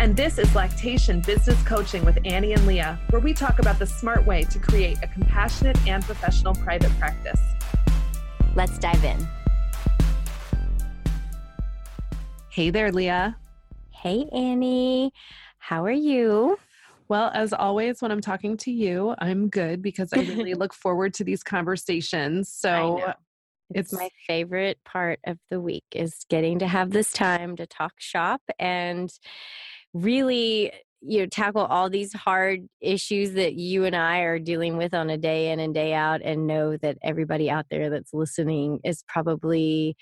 And this is Lactation Business Coaching with Annie and Leah, where we talk about the smart way to create a compassionate and professional private practice. Let's dive in. Hey there, Leah. Hey, Annie. How are you? Well, as always, when I'm talking to you, I'm good because I really look forward to these conversations. So it's, it's my favorite part of the week is getting to have this time to talk shop and really you know tackle all these hard issues that you and I are dealing with on a day in and day out and know that everybody out there that's listening is probably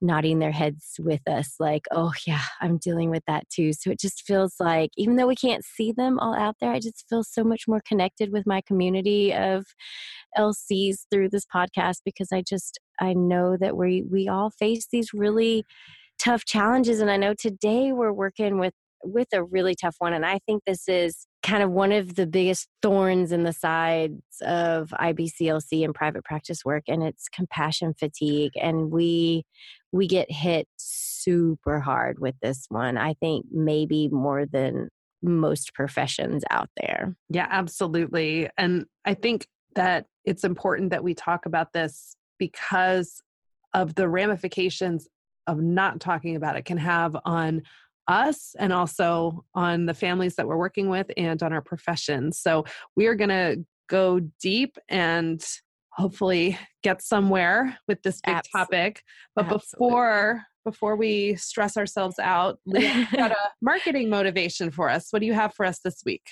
nodding their heads with us like oh yeah i'm dealing with that too. So it just feels like even though we can't see them all out there i just feel so much more connected with my community of lcs through this podcast because i just i know that we we all face these really tough challenges. And i know today we're working with with a really tough one. And I think this is kind of one of the biggest thorns in the sides of IBCLC and private practice work and it's compassion fatigue and we we get hit super hard with this one I think maybe more than most professions out there. Yeah, absolutely. And I think that it's important that we talk about this because of the ramifications of not talking about it can have on us and also on the families that we're working with and on our profession. So we are going to go deep and hopefully get somewhere with this big topic. But Absolutely. before before we stress ourselves out, Leah got a marketing motivation for us. What do you have for us this week?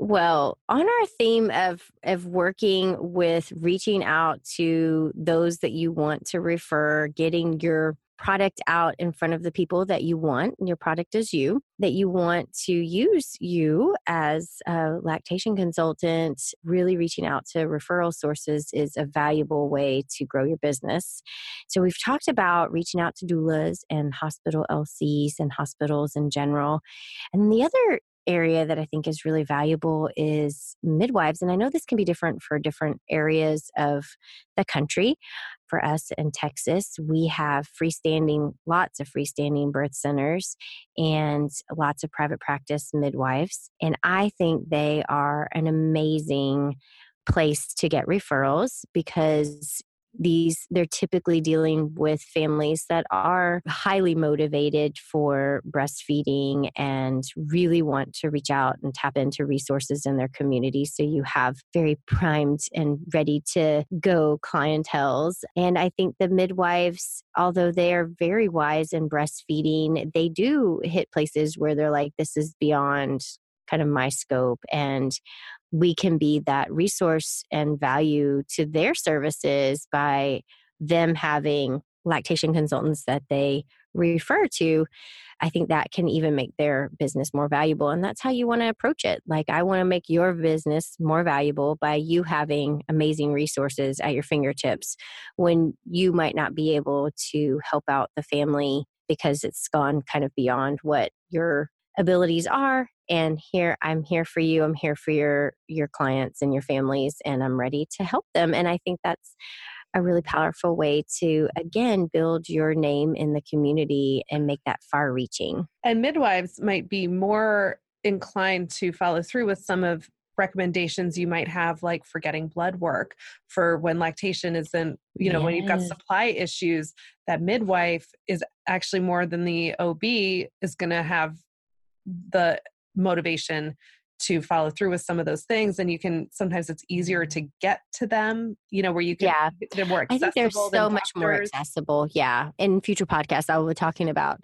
Well, on our theme of of working with reaching out to those that you want to refer, getting your product out in front of the people that you want. And your product is you, that you want to use you as a lactation consultant. Really reaching out to referral sources is a valuable way to grow your business. So, we've talked about reaching out to doulas and hospital LCs and hospitals in general. And the other area that I think is really valuable is midwives. And I know this can be different for different areas of the country. For us in Texas, we have freestanding, lots of freestanding birth centers and lots of private practice midwives. And I think they are an amazing place to get referrals because these they're typically dealing with families that are highly motivated for breastfeeding and really want to reach out and tap into resources in their community. So you have very primed and ready to go clientels and i think the midwives although they are very wise in breastfeeding they do hit places where they're like this is beyond kind of my scope and we can be that resource and value to their services by them having lactation consultants that they refer to i think that can even make their business more valuable and that's how you want to approach it. Like i want to make your business more valuable by you having amazing resources at your fingertips when you might not be able to help out the family because it's gone kind of beyond what your abilities are and here i'm here for you i'm here for your your clients and your families and i'm ready to help them and i think that's a really powerful way to again build your name in the community and make that far reaching and midwives might be more inclined to follow through with some of recommendations you might have like for getting blood work for when lactation isn't you know yes. when you've got supply issues that midwife is actually more than the ob is going to have the motivation to follow through with some of those things and you can sometimes it's easier to mm-hmm. get to them you know where you can yeah. they're more accessible i think they're so much more accessible yeah in future podcasts i will be talking about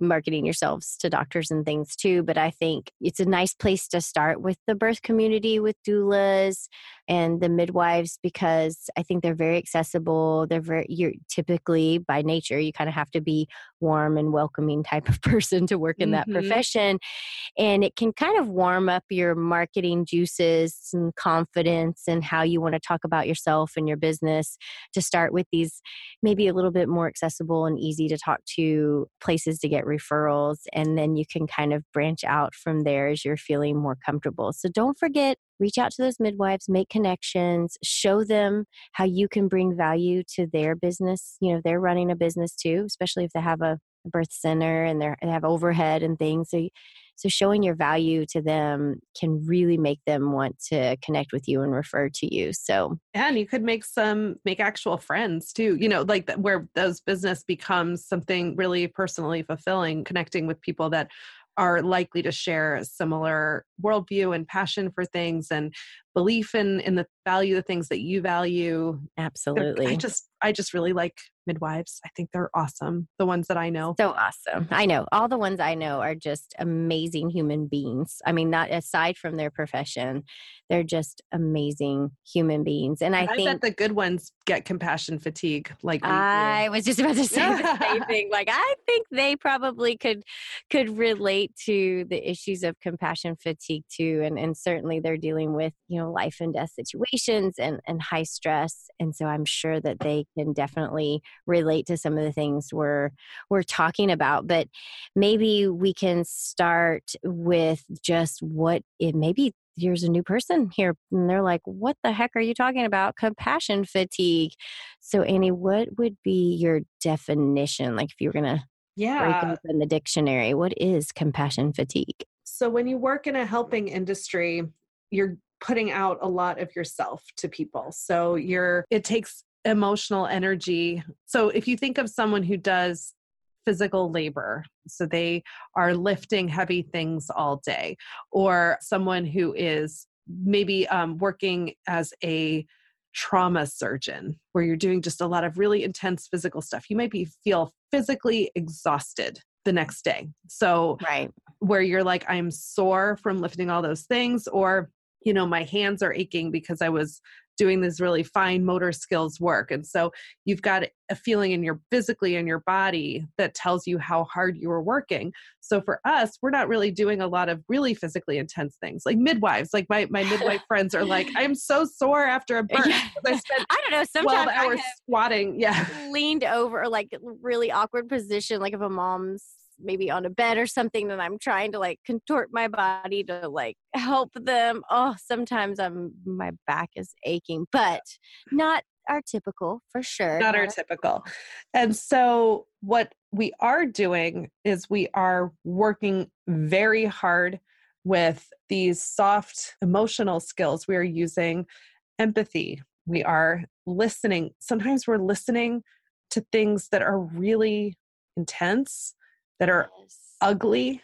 marketing yourselves to doctors and things too. But I think it's a nice place to start with the birth community with doulas and the midwives because I think they're very accessible. They're very, you're typically by nature, you kind of have to be warm and welcoming type of person to work in mm-hmm. that profession. And it can kind of warm up your marketing juices and confidence and how you want to talk about yourself and your business to start with these maybe a little bit more accessible and easy to talk to places to get referrals. And then you can kind of branch out from there as you're feeling more comfortable. So don't forget, reach out to those midwives, make connections, show them how you can bring value to their business. You know, they're running a business too, especially if they have a birth center and they have overhead and things. So so showing your value to them can really make them want to connect with you and refer to you. So and you could make some make actual friends too. You know, like where those business becomes something really personally fulfilling, connecting with people that are likely to share a similar worldview and passion for things and belief in in the value of things that you value. Absolutely i just i just really like midwives. I think they're awesome the ones that i know. So awesome. I know. All the ones i know are just amazing human beings. I mean not aside from their profession they're just amazing human beings and i, I think the good ones get compassion fatigue like i was just about to say the same thing. Like i think they probably could could relate to the issues of compassion fatigue too and and certainly they're dealing with you know life and death situations and and high stress and so i'm sure that they can definitely relate to some of the things we're we're talking about but maybe we can start with just what it maybe here's a new person here and they're like what the heck are you talking about? Compassion fatigue. So annie what would be your definition? Like if you were gonna yeah. break open the dictionary what is compassion fatigue? So when you work in a helping industry you're putting out a lot of yourself to people. So you're it takes emotional energy. So if you think of someone who does physical labor. So they are lifting heavy things all day, or someone who is maybe um, working as a trauma surgeon where you're doing just a lot of really intense physical stuff you might be feel physically exhausted the next day. So right. where you're like i'm sore from lifting all those things or you know my hands are aching because i was doing this really fine motor skills work. And so you've got a feeling in your physically in your body that tells you how hard you are working. So for us, we're not really doing a lot of really physically intense things like midwives. Like my, my midwife friends are like, I'm so sore after a birth. Yeah. I spent I don't know, sometimes 12 hours squatting. Yeah. Leaned over like really awkward position, like if a mom's maybe on a bed or something and I'm trying to like contort my body to like help them. Oh, sometimes I'm my back is aching, but not our typical for sure. Not our typical. And so what we are doing is we are working very hard with these soft emotional skills. We are using empathy. We are listening. Sometimes we're listening to things that are really intense that are yes. ugly,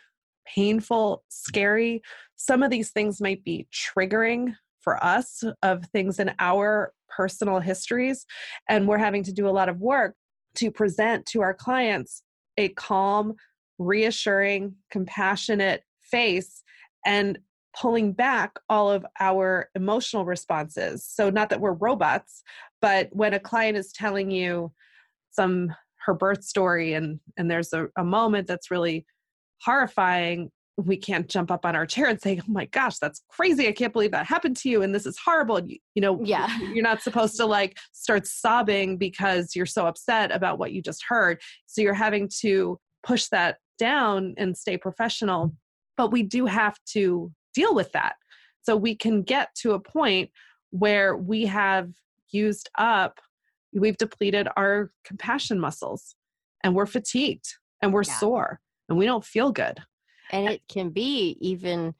painful, scary. Some of these things might be triggering for us of things in our personal histories. And we're having to do a lot of work to present to our clients a calm, reassuring, compassionate face and pulling back all of our emotional responses. So, not that we're robots, but when a client is telling you some her birth story and and there's a, a moment that's really horrifying. We can't jump up on our chair and say oh my gosh that's crazy. I can't believe that happened to you and this is horrible. You, you know yeah. you're not supposed to like start sobbing because you're so upset about what you just heard. So you're having to push that down and stay professional. But we do have to deal with that. So we can get to a point where we have used up we've depleted our compassion muscles and we're fatigued and we're yeah. sore and we don't feel good. And it can be even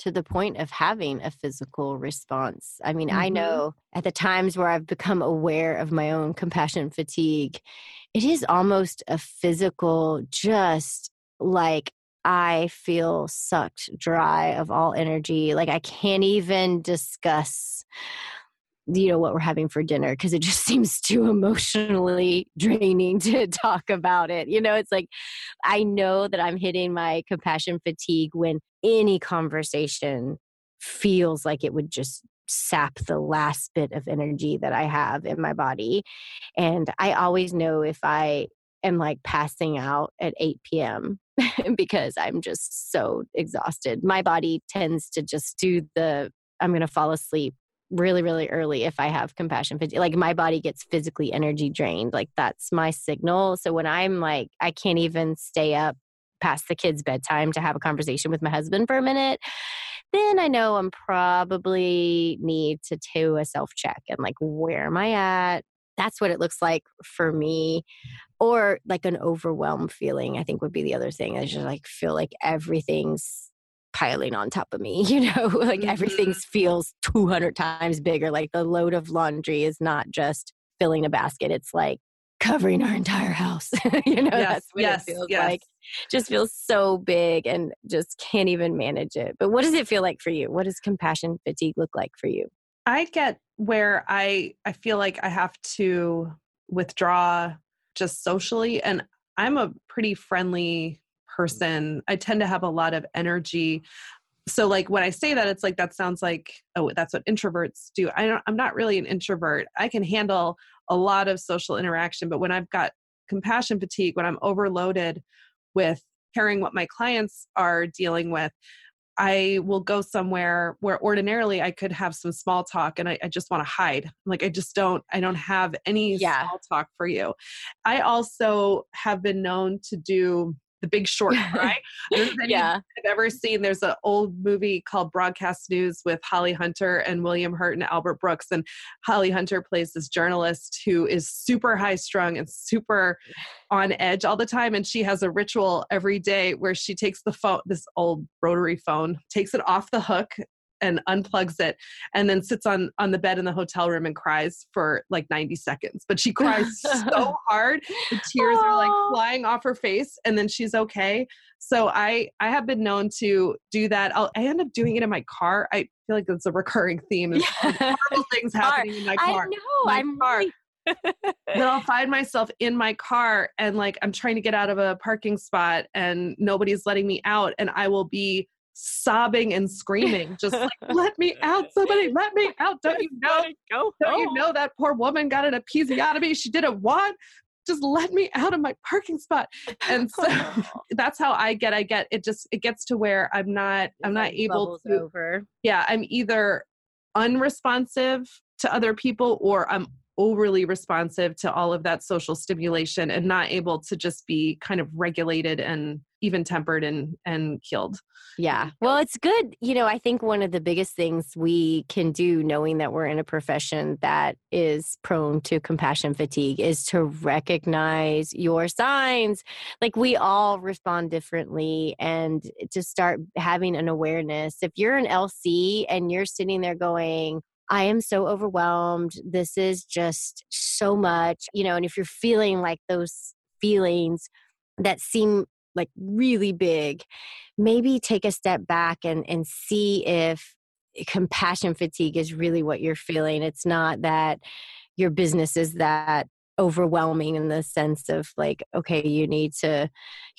to the point of having a physical response. I mean, mm-hmm. I know at the times where I've become aware of my own compassion fatigue, it is almost a physical, just like I feel sucked dry of all energy. Like I can't even discuss you know what we're having for dinner? Because it just seems too emotionally draining to talk about it you know? It's like i know that i'm hitting my compassion fatigue when any conversation feels like it would just sap the last bit of energy that i have in my body. And i always know if i am like passing out at 8 p.m because i'm just so exhausted. My body tends to just do the i'm going to fall asleep really really early if i have compassion like my body gets physically energy drained like that's my signal. So when i'm like i can't even stay up past the kids bedtime to have a conversation with my husband for a minute then i know i'm probably need to do a self check and like where am i at? That's what it looks like for me. Or like an overwhelmed feeling i think would be the other thing. I just like feel like everything's piling on top of me you know like mm-hmm. everything feels 200 times bigger like the load of laundry is not just filling a basket it's like covering our entire house you know yes, that's what yes, it feels yes. like just feels so big and just can't even manage it but what does it feel like for you what does compassion fatigue look like for you i get where i i feel like i have to withdraw just socially and i'm a pretty friendly person. I tend to have a lot of energy. So like when I say that, it's like that sounds like oh that's what introverts do. I don't. I'm not really an introvert. I can handle a lot of social interaction, but when I've got compassion fatigue, when I'm overloaded with caring what my clients are dealing with, I will go somewhere where ordinarily I could have some small talk and I, I just want to hide. Like I just don't I don't have any yeah. small talk for you. I also have been known to do the big short, right? yeah. I've ever seen there's an old movie called Broadcast News with Holly Hunter and William Hurt and Albert Brooks. And Holly Hunter plays this journalist who is super high strung and super on edge all the time. And she has a ritual every day where she takes the phone, this old rotary phone, takes it off the hook and unplugs it and then sits on on the bed in the hotel room and cries for like 90 seconds but she cries so hard the tears Aww. are like flying off her face and then she's okay so i i have been known to do that I'll, i end up doing it in my car i feel like it's a recurring theme yeah. horrible things happening in my car i know my i'm car. Really- then I'll find myself in my car and like I'm trying to get out of a parking spot and nobody's letting me out and I will be sobbing and screaming, just like, let me out, somebody let me out. Don't you know? Go don't you know that poor woman got an episiotomy? She didn't want. Just let me out of my parking spot. And so that's how I get, I get it just it gets to where I'm not, I'm not able to over. Yeah, I'm either unresponsive to other people or I'm overly responsive to all of that social stimulation and not able to just be kind of regulated and even tempered and and killed yeah well it's good you know i think one of the biggest things we can do knowing that we're in a profession that is prone to compassion fatigue is to recognize your signs like we all respond differently and to start having an awareness if you're an lc and you're sitting there going I am so overwhelmed. This is just so much, you know, and if you're feeling like those feelings that seem like really big, maybe take a step back and and see if compassion fatigue is really what you're feeling. It's not that your business is that overwhelming in the sense of like okay you need to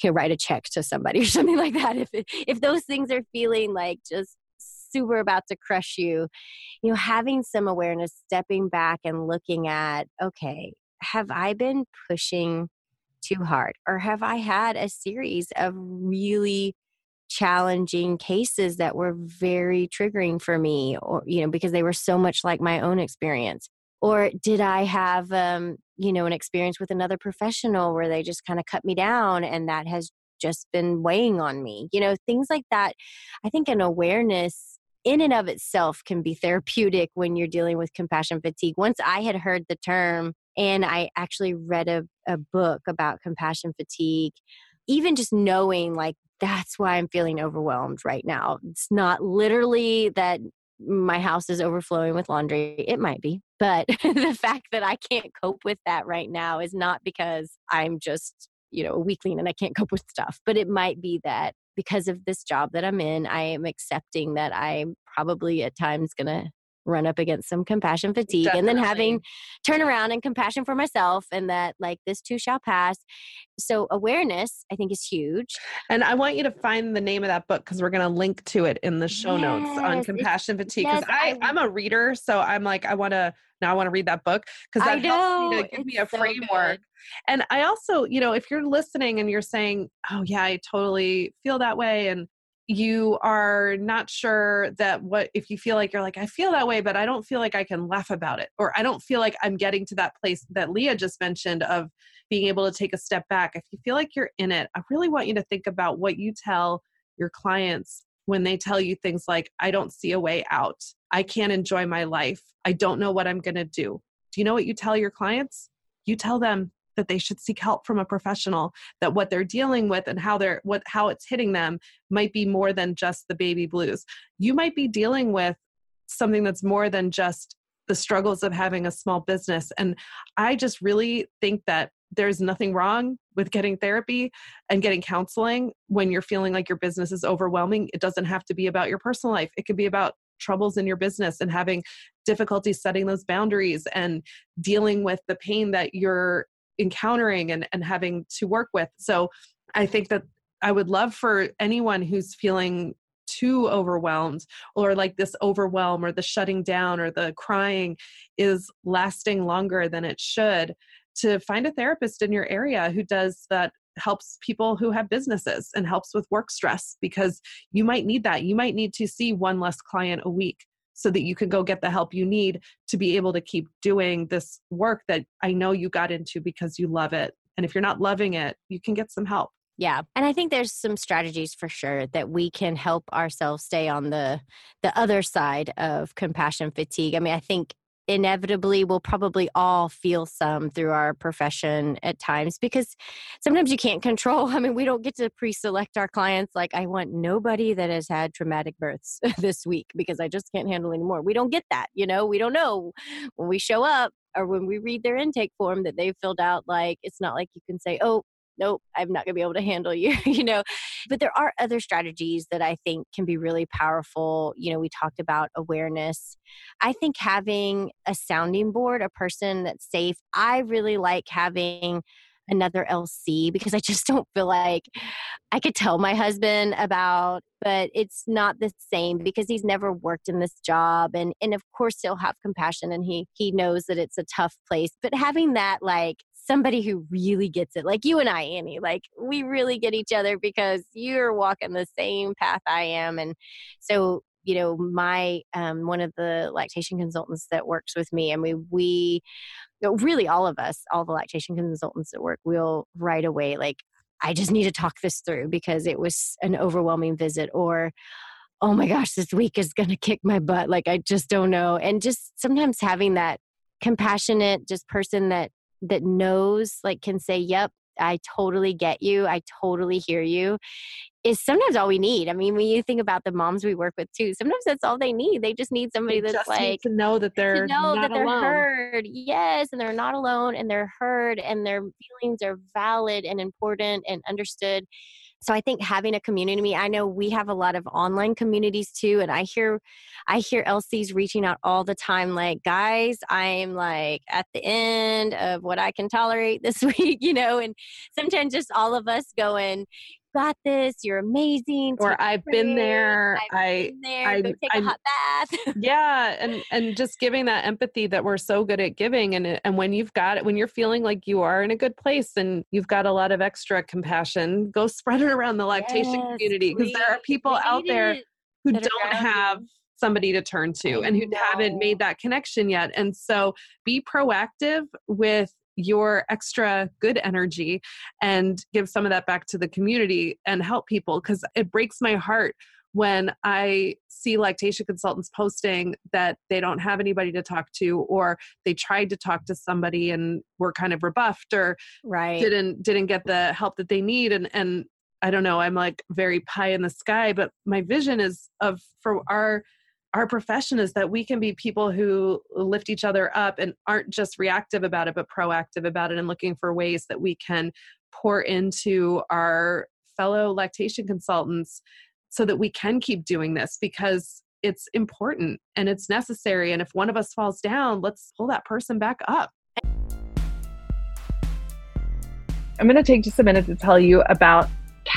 you know, write a check to somebody or something like that if if those things are feeling like just super about to crush you you know having some awareness stepping back and looking at okay have i been pushing too hard or have i had a series of really challenging cases that were very triggering for me or you know because they were so much like my own experience or did i have um you know an experience with another professional where they just kind of cut me down and that has just been weighing on me you know things like that i think an awareness in and of itself can be therapeutic when you're dealing with compassion fatigue. Once I had heard the term and I actually read a, a book about compassion fatigue, even just knowing like that's why I'm feeling overwhelmed right now. It's not literally that my house is overflowing with laundry. It might be, but the fact that I can't cope with that right now is not because I'm just, you know, a weakling and I can't cope with stuff, but it might be that because of this job that I'm in, I am accepting that I'm probably at times going to run up against some compassion fatigue Definitely. and then having turn around and compassion for myself and that like this too shall pass so awareness i think is huge and i want you to find the name of that book because we're going to link to it in the show yes, notes on compassion fatigue because yes, i'm a reader so i'm like i want to now i want to read that book because that helps me to give me a so framework good. and i also you know if you're listening and you're saying oh yeah i totally feel that way and you are not sure that what if you feel like you're like i feel that way but i don't feel like i can laugh about it or i don't feel like i'm getting to that place that leah just mentioned of being able to take a step back. If you feel like you're in it i really want you to think about what you tell your clients when they tell you things like i don't see a way out. I can't enjoy my life. I don't know what i'm going to do. Do you know what you tell your clients? You tell them that they should seek help from a professional that what they're dealing with and how they're what how it's hitting them might be more than just the baby blues. You might be dealing with something that's more than just the struggles of having a small business and i just really think that there's nothing wrong with getting therapy and getting counseling when you're feeling like your business is overwhelming. It doesn't have to be about your personal life. It could be about troubles in your business and having difficulty setting those boundaries and dealing with the pain that you're encountering and, and having to work with. So I think that I would love for anyone who's feeling too overwhelmed or like this overwhelm or the shutting down or the crying is lasting longer than it should to find a therapist in your area who does that helps people who have businesses and helps with work stress because you might need that you might need to see one less client a week so that you can go get the help you need to be able to keep doing this work that I know you got into because you love it. And if you're not loving it, you can get some help. Yeah. And I think there's some strategies for sure that we can help ourselves stay on the the other side of compassion fatigue. I mean, I think inevitably we'll probably all feel some through our profession at times because sometimes you can't control. I mean, we don't get to pre select our clients like, I want nobody that has had traumatic births this week because I just can't handle anymore. We don't get that. You know, we don't know when we show up or when we read their intake form that they've filled out. Like, it's not like you can say, oh, nope, I'm not going to be able to handle you, you know. But there are other strategies that I think can be really powerful. You know, we talked about awareness. I think having a sounding board, a person that's safe, I really like having another LC because I just don't feel like I could tell my husband about, but it's not the same because he's never worked in this job and and of course he'll have compassion and he he knows that it's a tough place. But having that like somebody who really gets it, like you and I, Annie. Like we really get each other because you're walking the same path I am. And so, you know, my um, one of the lactation consultants that works with me, I mean, we really all of us, all the lactation consultants that work, will right away like, I just need to talk this through because it was an overwhelming visit or oh my gosh, this week is going to kick my butt. Like, I just don't know. And just sometimes having that compassionate, just person that that knows like can say yep i totally get you i totally hear you is sometimes all we need. I mean when you think about the moms we work with too sometimes that's all they need. They just need somebody they that's like to know that they're to know that they're alone. heard yes and they're not alone and they're heard and their feelings are valid and important and understood so i think having a community i know we have a lot of online communities too and i hear i hear lcs reaching out all the time like guys i'm like at the end of what i can tolerate this week you know and sometimes just all of us going got this. You're amazing. Or I've been there. I've I, been there. I, Go take I, a hot bath. yeah, and and just giving that empathy that we're so good at giving, and and when you've got it, when you're feeling like you are in a good place and you've got a lot of extra compassion, go spread it around the lactation yes, community because there are people out there who don't have somebody to turn to and who haven't made that connection yet. And so be proactive with your extra good energy and give some of that back to the community and help people because it breaks my heart when I see lactation consultants posting that they don't have anybody to talk to or they tried to talk to somebody and were kind of rebuffed or right. didn't didn't get the help that they need and and I don't know I'm like very pie in the sky but my vision is of for our our profession is that we can be people who lift each other up and aren't just reactive about it, but proactive about it and looking for ways that we can pour into our fellow lactation consultants so that we can keep doing this because it's important and it's necessary. And if one of us falls down, let's pull that person back up. I'm going to take just a minute to tell you about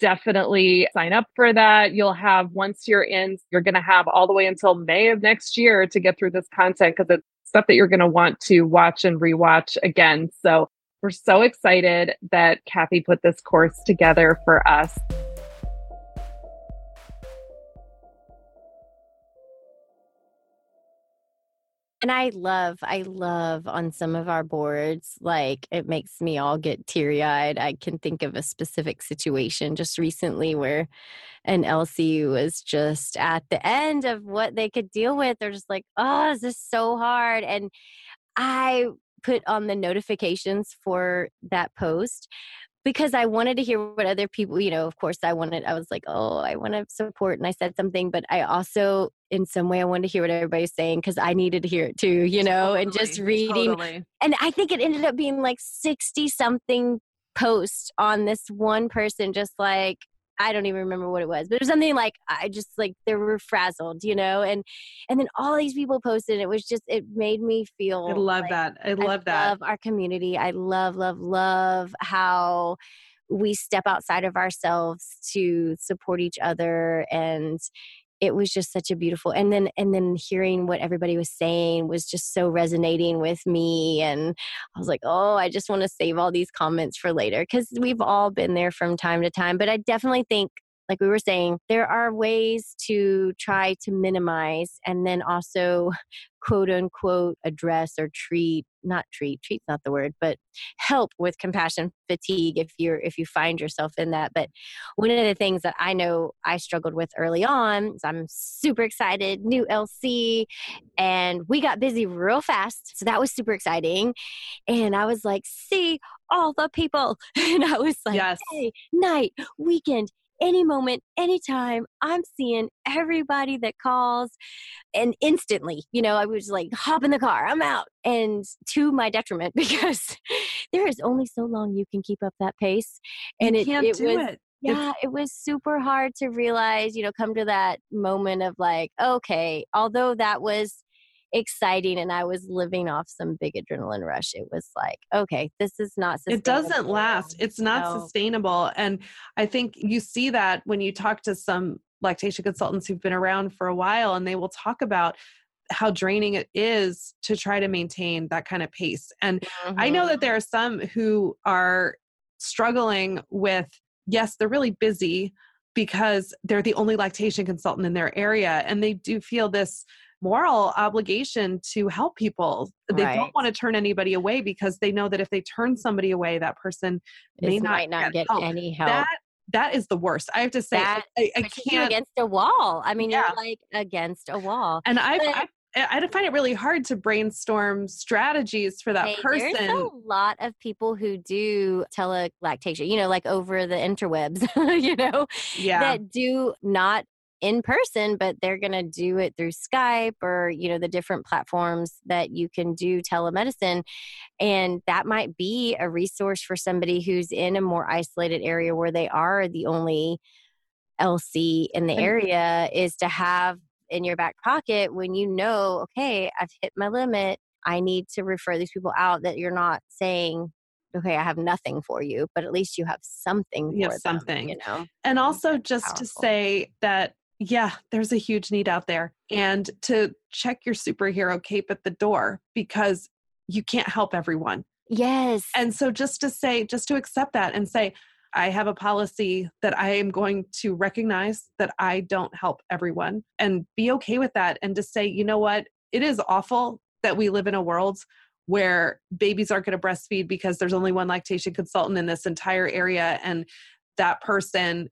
definitely sign up for that. You'll have, once you're in, you're going to have all the way until May of next year to get through this content because it's stuff that you're going to want to watch and rewatch again. So we're so excited that Kathy put this course together for us. And I love, I love on some of our boards, like it makes me all get teary eyed. I can think of a specific situation just recently where an LC was just at the end of what they could deal with. They're just like, oh, this is so hard. And I put on the notifications for that post because I wanted to hear what other people, you know, of course I wanted, I was like, oh, I want to support. And I said something, but I also, in some way, I wanted to hear what everybody's saying because I needed to hear it too, you know, totally, and just reading. Totally. And I think it ended up being like 60 something posts on this one person, just like, I don't even remember what it was, but it was something like I just like they were frazzled, you know, and and then all these people posted. It was just it made me feel. I love like, that. I love I that. Love our community. I love, love, love how we step outside of ourselves to support each other and it was just such a beautiful and then and then hearing what everybody was saying was just so resonating with me and i was like oh i just want to save all these comments for later because we've all been there from time to time but i definitely think like we were saying, there are ways to try to minimize and then also quote unquote address or treat not treat treat's not the word but help with compassion fatigue if you're if you find yourself in that. But one of the things that i know i struggled with early on is i'm super excited new lc and we got busy real fast. So that was super exciting. And i was like see all the people. And i was like yes. day night weekend any moment, anytime, I'm seeing everybody that calls and instantly, you know, I was like, hop in the car, I'm out. And to my detriment, because there is only so long you can keep up that pace. And you it, it was, it. Yeah, it was super hard to realize, you know, come to that moment of like, okay, although that was exciting and I was living off some big adrenaline rush. It was like, okay, this is not It doesn't last. It's not no. sustainable. And I think you see that when you talk to some lactation consultants who've been around for a while and they will talk about how draining it is to try to maintain that kind of pace. And mm-hmm. I know that mm-hmm. there are some who are struggling with yes, they're really busy because they're the only lactation consultant in their area and they do feel this moral obligation to help people. They right. don't want to turn anybody away because they know that if they turn somebody away, that person may not, not get, get help. any help. That, that is the worst. I have to say, that I, I can't against a wall. I mean, yeah. you're like against a wall. And I've, I've I find it really hard to brainstorm strategies for that hey, person. There's a lot of people who do telelactation, you know, like over the interwebs, you know, yeah. that do not in person, but they're going to do it through Skype or, you know, the different platforms that you can do telemedicine. And that might be a resource for somebody who's in a more isolated area where they are the only LC in the area is to have in your back pocket when you know, okay, I've hit my limit. I need to refer these people out that you're not saying, okay, I have nothing for you, but at least you have something you for have them, something. you know? And also just to say that, yeah, there's a huge need out there. And to check your superhero cape at the door because you can't help everyone. Yes. And so just to say, just to accept that and say, I have a policy that I am going to recognize that I don't help everyone and be okay with that. And to say, you know what, it is awful that we live in a world where babies aren't going to breastfeed because there's only one lactation consultant in this entire area and that person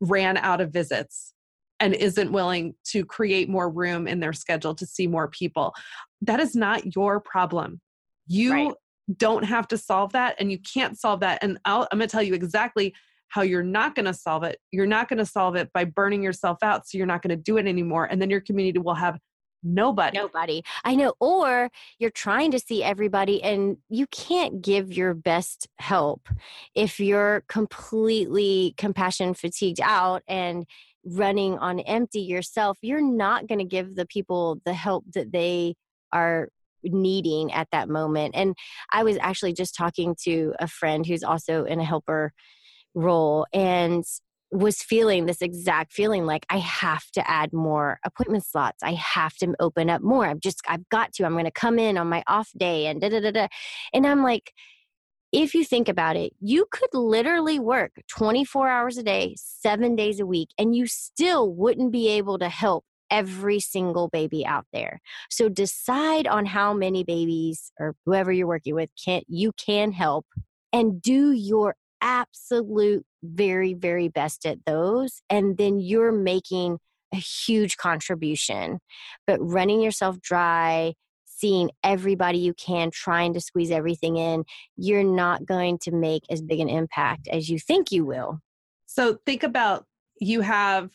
ran out of visits and isn't willing to create more room in their schedule to see more people. That is not your problem. You Right. don't have to solve that and you can't solve that. And I'll, I'm going to tell you exactly how you're not going to solve it. You're not going to solve it by burning yourself out. So you're not going to do it anymore. And then your community will have nobody. Nobody. I know. Or you're trying to see everybody and you can't give your best help if you're completely compassion fatigued out and running on empty yourself. You're not going to give the people the help that they are needing at that moment. And I was actually just talking to a friend who's also in a helper role and was feeling this exact feeling like I have to add more appointment slots. I have to open up more. I'm just, I've got to. I'm going to come in on my off day and da da da da. And I'm like, if you think about it, you could literally work 24 hours a day, seven days a week, and you still wouldn't be able to help every single baby out there. So decide on how many babies or whoever you're working with can you can help and do your absolute very very best at those and then you're making a huge contribution but running yourself dry seeing everybody you can trying to squeeze everything in you're not going to make as big an impact as you think you will So think about you have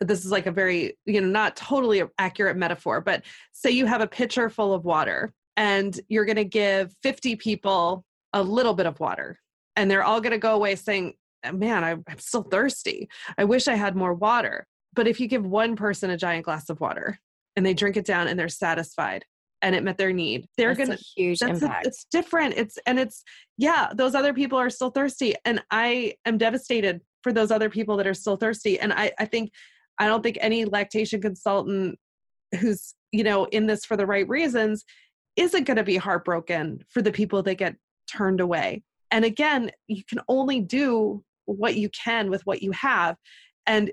this is like a very, you know, not totally accurate metaphor, but say you have a pitcher full of water and you're going to give 50 people a little bit of water and they're all going to go away saying, man, I'm still thirsty. I wish I had more water. But if you give one person a giant glass of water and they drink it down and they're satisfied and it met their need, they're That's going to a huge that's a- impact. it's different. It's and it's yeah those other people are still thirsty and i am devastated for those other people that are still thirsty and i i think i don't think any lactation consultant who's you know in this for the right reasons isn't going to be heartbroken for the people that get turned away. And again you can only do what you can with what you have and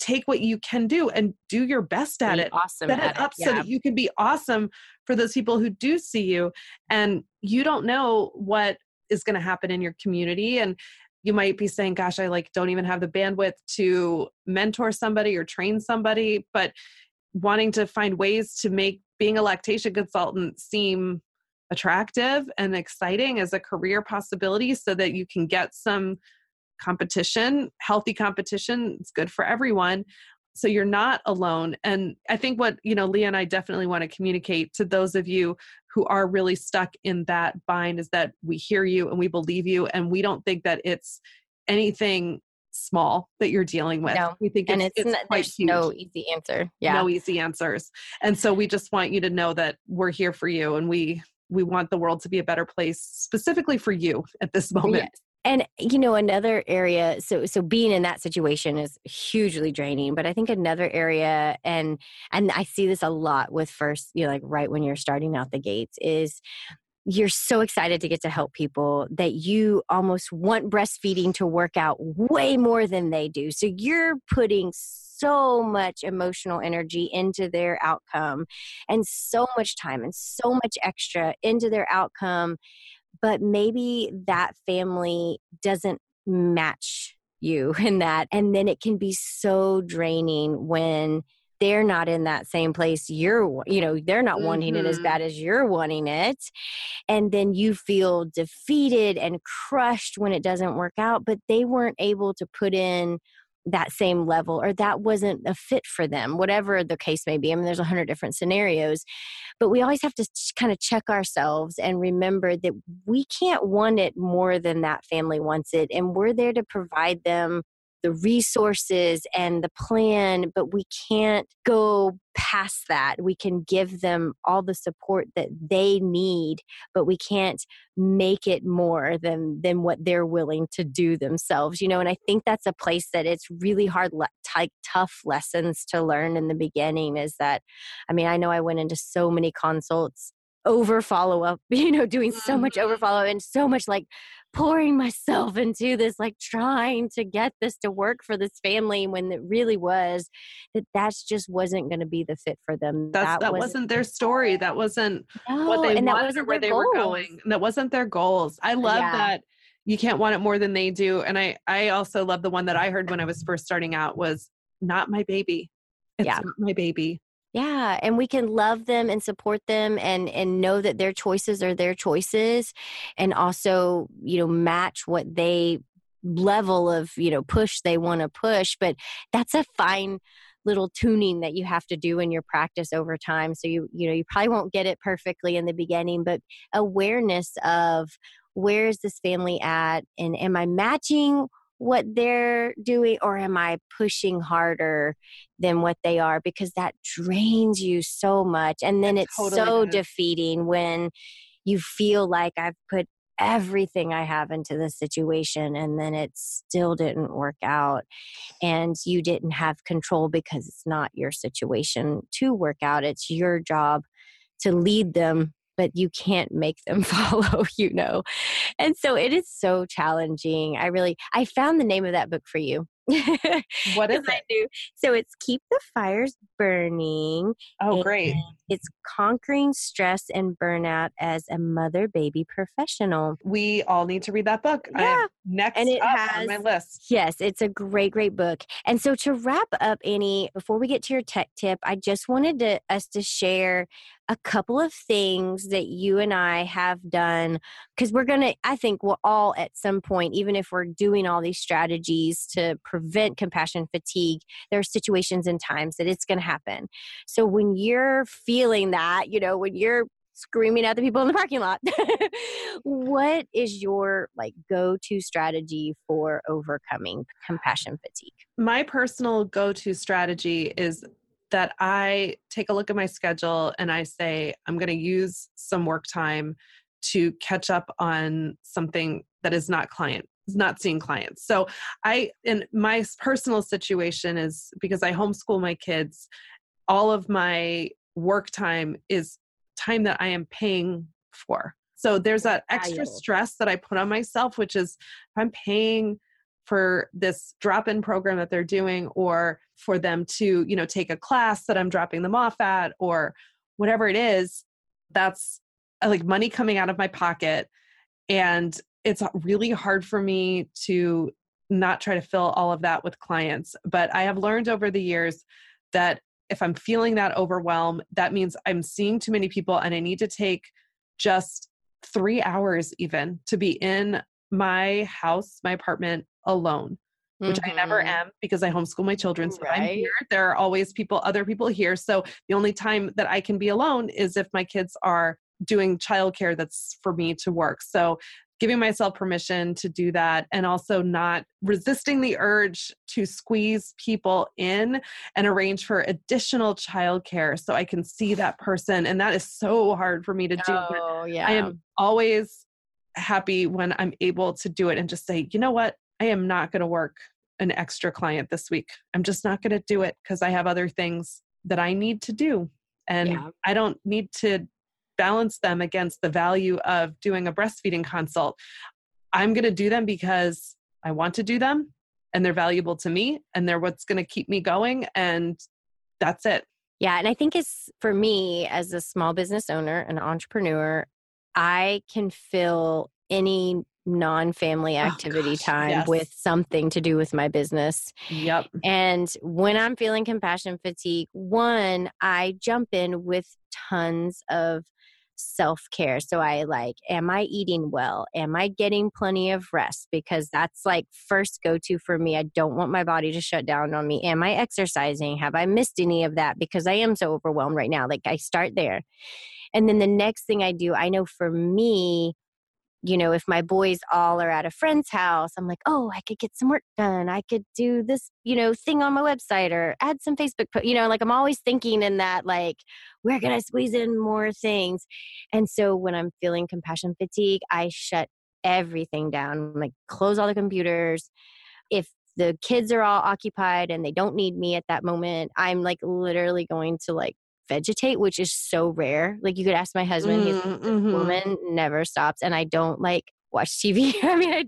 take what you can do and do your best at Be it. awesome set it up so yeah. that you can be awesome for those people who do see you and you don't know what is going to happen in your community and you might be saying gosh i like don't even have the bandwidth to mentor somebody or train somebody but wanting to find ways to make being a lactation consultant seem attractive and exciting as a career possibility so that you can get some competition healthy competition it's good for everyone so you're not alone and i think what you know leah and i definitely want to communicate to those of you who are really stuck in that bind is that we hear you and we believe you and we don't think that it's anything small that you're dealing with. No, we think and it's, it's, it's not, quite there's huge. no easy answer yeah. No easy answers and so we just want you to know that we're here for you and we we want the world to be a better place specifically for you at this moment. Yes. And you know another area so so being in that situation is hugely draining but I think another area and and I see this a lot with first you know like right when you're starting out the gates is you're so excited to get to help people that you almost want breastfeeding to work out way more than they do. So you're putting so much emotional energy into their outcome and so much time and so much extra into their outcome. But maybe that family doesn't match you in that. And then it can be so draining when they're not in that same place you're you know they're not wanting it as Mhm. bad as you're wanting it and then you feel defeated and crushed when it doesn't work out but they weren't able to put in that same level or that wasn't a fit for them whatever the case may be. I mean there's a hundred different scenarios but we always have to kind of check ourselves and remember that we can't want it more than that family wants it and we're there to provide them the resources and the plan, but we can't go past that. We can give them all the support that they need, but we can't make it more than than what they're willing to do themselves. You know, and I think that's a place that it's really hard t- tough lessons to learn in the beginning is that I mean, I know I went into so many consults over follow up, you know, doing so much over mm-hmm. follow and so much like pouring myself into this, like trying to get this to work for this family when it really was that that's just wasn't going to be the fit for them. That's, that, that wasn't, wasn't, their story. That wasn't no, what they wanted or where they goals. were going. That wasn't their goals. I love yeah. that you can't want it more than they do. And I, I also love the one that I heard when I was first starting out was not my baby. It's yeah. not my baby. Yeah, and we can love them and support them and and know that their choices are their choices and also, you know, match what they level of, you know, push they want to push, but that's a fine little tuning that you have to do in your practice over time. So you you know, you probably won't get it perfectly in the beginning, but awareness of where is this family at and am I matching what they're doing or am I pushing harder than what they are? Because that drains you so much and then it's totally so defeating when you feel like I've put everything I have into the situation and then it still didn't work out and you didn't have control because it's not your situation to work out. It's your job to lead them but you can't make them follow, you know. And so it is so challenging. I really I found the name of that book for you. What is it? Do. So it's Keep the Fires Burning. Oh, great. It's conquering stress and burnout as a mother baby professional. We all need to read that book. Yeah. next and it has, on my list. Yes, it's a great, great book. And so to wrap up, Annie, before we get to your tech tip, I just wanted to, us to share a couple of things that you and I have done because we're going to, I think we'll all at some point, even if we're doing all these strategies to prevent mm-hmm. compassion fatigue, there are situations and times that it's going to happen. So when you're feeling that, you know, when you're screaming at the people in the parking lot, what is your like go-to strategy for overcoming compassion fatigue? My personal go-to strategy is that I take a look at my schedule and I say, I'm going to use some work time to catch up on something that is not client not seeing clients. So I in my personal situation is because I homeschool my kids, all of my work time is time that I am paying for. So there's that extra stress that I put on myself, which is if I'm paying for this drop-in program that they're doing or for them to you know take a class that i'm dropping them off at or whatever it is that's uh, like money coming out of my pocket and it's really hard for me to not try to fill all of that with clients but i have learned over the years that if i'm feeling that overwhelm that means i'm seeing too many people and i need to take just 3 hours even to be in my house my apartment alone which mm-hmm. I never mm-hmm. am because I homeschool my children. So right. I'm here. There are always people, other people here. So the only time that I can be alone is if my kids are doing childcare that's for me to work. So giving myself permission to do that and also not resisting the urge to squeeze people in and arrange for additional childcare so I can see that person. And that is so hard for me to do. Oh, yeah. I am always happy when I'm able to do it and just say, you know what? I am not going to work an extra client this week. I'm just not going to do it because I have other things that I need to do. And yeah. I don't need to balance them against the value of doing a breastfeeding consult. I'm going to do them because I want to do them and they're valuable to me and they're what's going to keep me going. And that's it. Yeah. And I think it's for me as a small business owner, an entrepreneur, I can fill any non-family oh, activity oh, gosh, time yes. with something to do with my business. Yep. And when I'm feeling compassion fatigue, one, I jump in with tons of self care. So I like, am I eating well? Am I getting plenty of rest? Because that's like first go to for me. I don't want my body to shut down on me. Am I exercising? Have I missed any of that? Because I am so overwhelmed right now. Like I start there. And then the next thing I do, I know for me, you know, if my boys all are at a friend's house, I'm like, oh, I could get some work done. I could do this, you know, thing on my website or add some Facebook, you know, like I'm always thinking in that, like, where can I squeeze in more things? And so when I'm feeling compassion fatigue, I shut everything down, like close all the computers. If the kids are all occupied and they don't need me at that moment, I'm like literally going to like vegetate, which is so rare. Like you could ask my husband, he's mm, mm-hmm. woman never stops, and I don't like watch TV. I mean, I,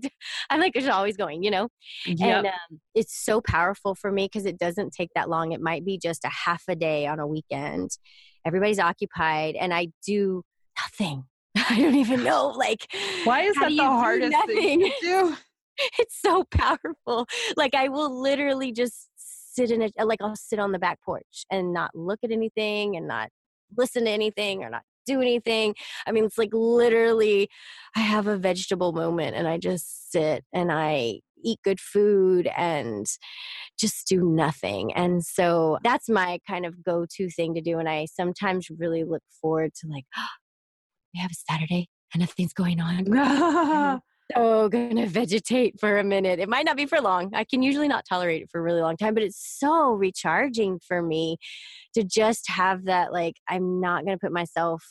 I'm like just always going, you know. Yep. And um, it's so powerful for me because it doesn't take that long. It might be just a half a day on a weekend. Everybody's occupied, and I do nothing. I don't even know. Like, why is that the hardest thing to do? It's so powerful. Like, I will literally just sit in a uh, like I'll sit on the back porch and not look at anything and not listen to anything or not do anything. I mean, it's like literally I have a vegetable moment and I just sit and I eat good food and just do nothing. And so that's my kind of go to thing to do. And I sometimes really look forward to like, oh, we have a Saturday and nothing's going on. so gonna vegetate for a minute. It might not be for long. I can usually not tolerate it for a really long time, but it's so recharging for me to just have that like I'm not gonna put myself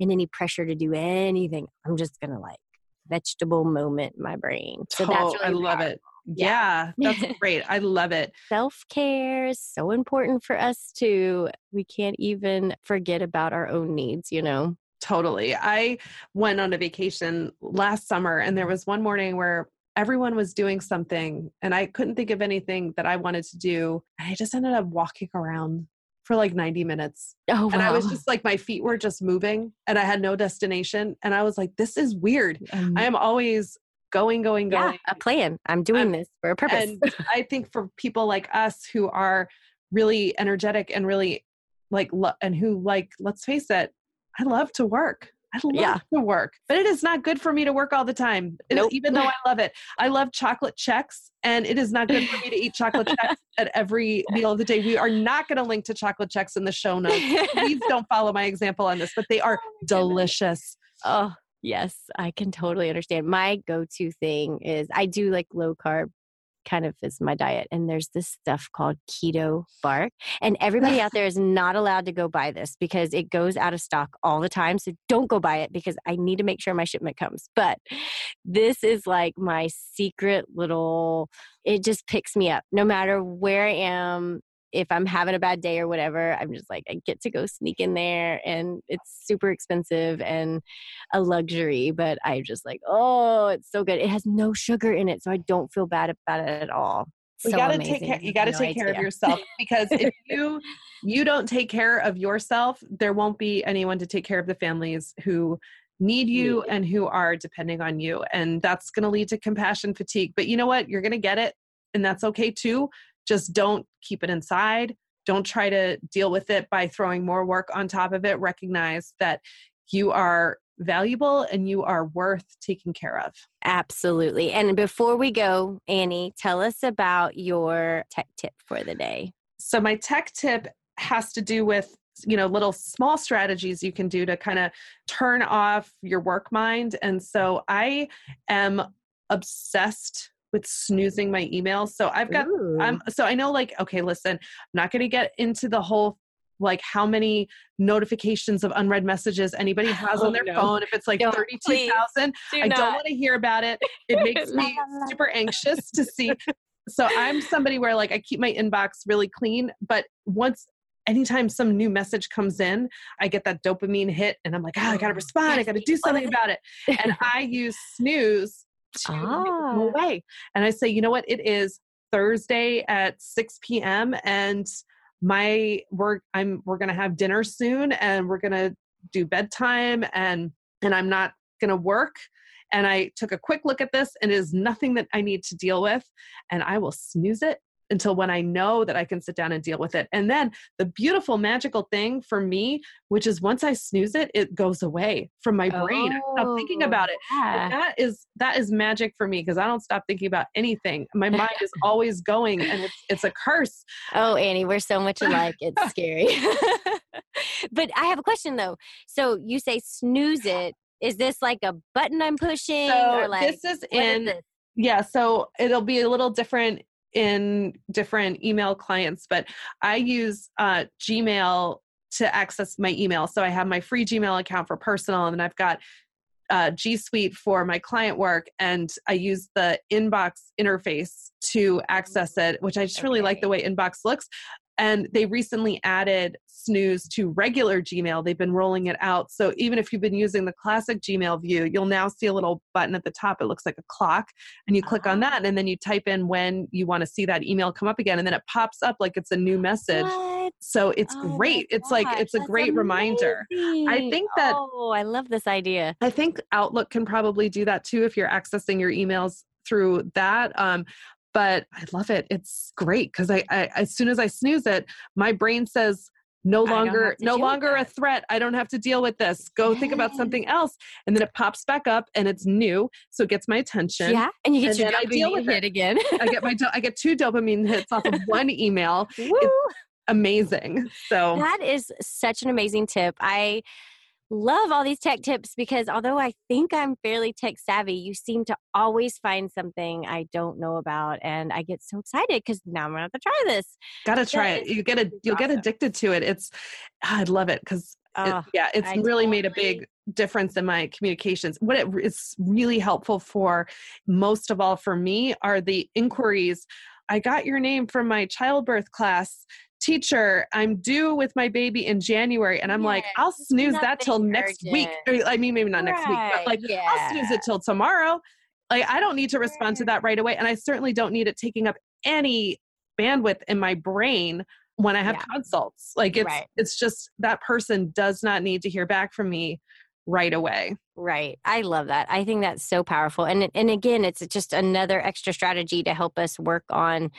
in any pressure to do anything. I'm just gonna like vegetable moment my brain. So that's really I love powerful. it. Yeah, yeah that's great. I love it. Self care is so important for us too. We can't even forget about our own needs, you know? Totally. I went on a vacation last summer and there was one morning where everyone was doing something and I couldn't think of anything that I wanted to do. And I just ended up walking around for like 90 minutes. Oh, wow. And I was just like, my feet were just moving and I had no destination. And I was like, this is weird. Um, I am always going, going, going. Yeah, a plan. I'm doing um, this for a purpose. And I think for people like us who are really energetic and really like, and who like, let's face it, I love to work. I love yeah. to work, but it is not good for me to work all the time. Nope. Even though I love it, I love chocolate Chex, and it is not good for me to eat chocolate Chex at every meal of the day. We are not going to link to chocolate Chex in the show notes. Please don't follow my example on this, but they are oh delicious. Oh, yes, I can totally understand. My go to thing is I do like low carb kind of is my diet. And there's this stuff called keto bark. And everybody out there is not allowed to go buy this because it goes out of stock all the time. So don't go buy it because I need to make sure my shipment comes. But this is like my secret little, it just picks me up no matter where I am if I'm having a bad day or whatever, I'm just like, I get to go sneak in there and it's super expensive and a luxury, but I just like, oh, it's so good. It has no sugar in it, so I don't feel bad about it at all. So you gotta amazing. take care you gotta no take idea. care of yourself because if you you don't take care of yourself, there won't be anyone to take care of the families who need you and who are depending on you. And that's gonna lead to compassion fatigue. But you know what? You're gonna get it and that's okay too just don't keep it inside. Don't try to deal with it by throwing more work on top of it. Recognize that you are valuable and you are worth taking care of. Absolutely. And before we go, Annie, tell us about your tech tip for the day. So, my tech tip has to do with you know little small strategies you can do to kind of turn off your work mind and so i am obsessed with snoozing my emails. So I've got Ooh. I'm so I know like okay, listen, I'm not going to get into the whole like how many notifications of unread messages anybody has oh, on their no. phone. If it's like no, 32,000 do I don't want to hear about it. It makes me super anxious to see. So I'm somebody where like I keep my inbox really clean but once anytime some new message comes in I get that dopamine hit and I'm like ah, oh, I got to respond. I got to do something about it. And I use snooze to ah. away. And I say, you know what? It is Thursday at 6 p.m. and my we're I'm we're gonna have dinner soon and we're gonna do bedtime and and I'm not gonna work. And I took a quick look at this and it is nothing that I need to deal with. And I will snooze it until when I know that I can sit down and deal with it. And then the beautiful, magical thing for me, which is once I snooze it, it goes away from my brain. Oh, I stop thinking oh, about it. Yeah. that is that is magic for me because I don't stop thinking about anything. My mind is always going and it's it's a curse. Oh, Annie, we're so much alike. It's scary. but I have a question though. So you say snooze it. Is this like a button I'm pushing? So or like, this is in is yeah so it'll be a little different in different email clients, but I use uh, Gmail to access my email. So I have my free Gmail account for personal, and then I've got uh, G Suite for my client work, and I use the inbox interface to access it, which I just okay. really like the way inbox looks. And they recently added snooze to regular Gmail. They've been rolling it out. So even if you've been using the classic Gmail view, you'll now see a little button at the top. It looks like a clock. And you click on ah. that, and then you type in when you want to see that email come up again. And then it pops up like it's a new message. What? So it's oh great. It's like, it's a great amazing. reminder. I think that. Oh, I love this idea. I think Outlook can probably do that too if you're accessing your emails through that. Um, but I love it. It's great because I, I, as soon as I snooze it, my brain says, no longer no longer a threat i don't have to deal with this go yes. think about something else and then it pops back up and it's new so it gets my attention yeah and you get and your dopamine hit again i get my do- i get two dopamine hits off of one email Woo! amazing so that is such an amazing tip i love all these tech tips because although I think I'm fairly tech savvy, you seem to always find something I don't know about, and I get so excited because now I'm gonna have to try this. Gotta try it. You get a you'll awesome. get addicted to it. It's ah, I'd love it because it, yeah, it's I really totally. made a big difference in my communications. What it is really helpful for, most of all for me, are the inquiries. I got your name from my childbirth class teacher, I'm due with my baby in January. And I'm like, I'll snooze that till next week. I mean, maybe not next week, but like, yeah. I'll snooze it till tomorrow. Like, I don't need to respond to that right away. And I certainly don't need it taking up any bandwidth in my brain when I have yeah. consults. Like, it's, right. it's just that person does not need to hear back from me right away. Right. I love that. I think that's so powerful. And and again, it's just another extra strategy to help us work on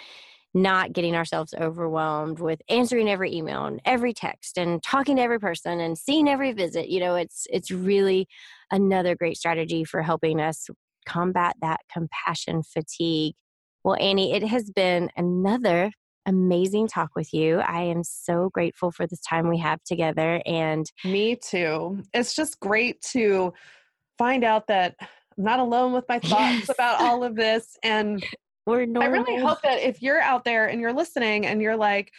not getting ourselves overwhelmed with answering every email and every text and talking to every person and seeing every visit you know it's it's really another great strategy for helping us combat that compassion fatigue. Well annie it has been another amazing talk with you. I am so grateful for this time we have together and me too. It's just great to find out that I'm not alone with my thoughts yes. about all of this and we're normal. I really hope that if you're out there and you're listening and you're like,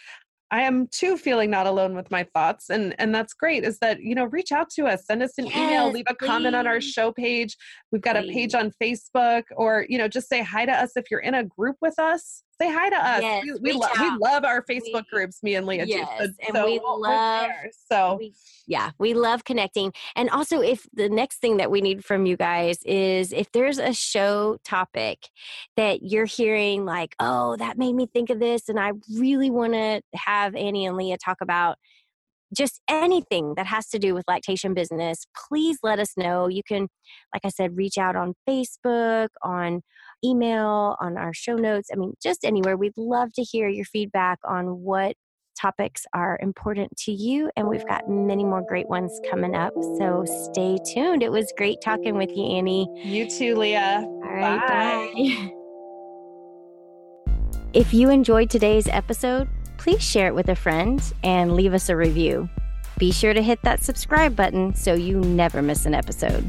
I am too feeling not alone with my thoughts. And and that's great is that, you know, reach out to us, send us an yes, email, leave a please. comment on our show page. We've got please. a page on Facebook or, you know, just say hi to us if you're in a group with us say hi to us. Yes, we, we, lo- we, love our Facebook we, groups, me and Leah. Yes, too. and so we love so yeah, we love connecting. And also, if the next thing that we need from you guys is if there's a show topic that you're hearing, like, oh, that made me think of this, and I really want to have Annie and Leah talk about just anything that has to do with lactation business, please let us know. You can, like I said, reach out on Facebook, on email, on our show notes. I mean, just anywhere. We'd love to hear your feedback on what topics are important to you. And we've got many more great ones coming up. So stay tuned. It was great talking with you, Annie. You too, Leah. All right. Bye. bye. if you enjoyed today's episode, please share it with a friend and leave us a review. Be sure to hit that subscribe button so you never miss an episode.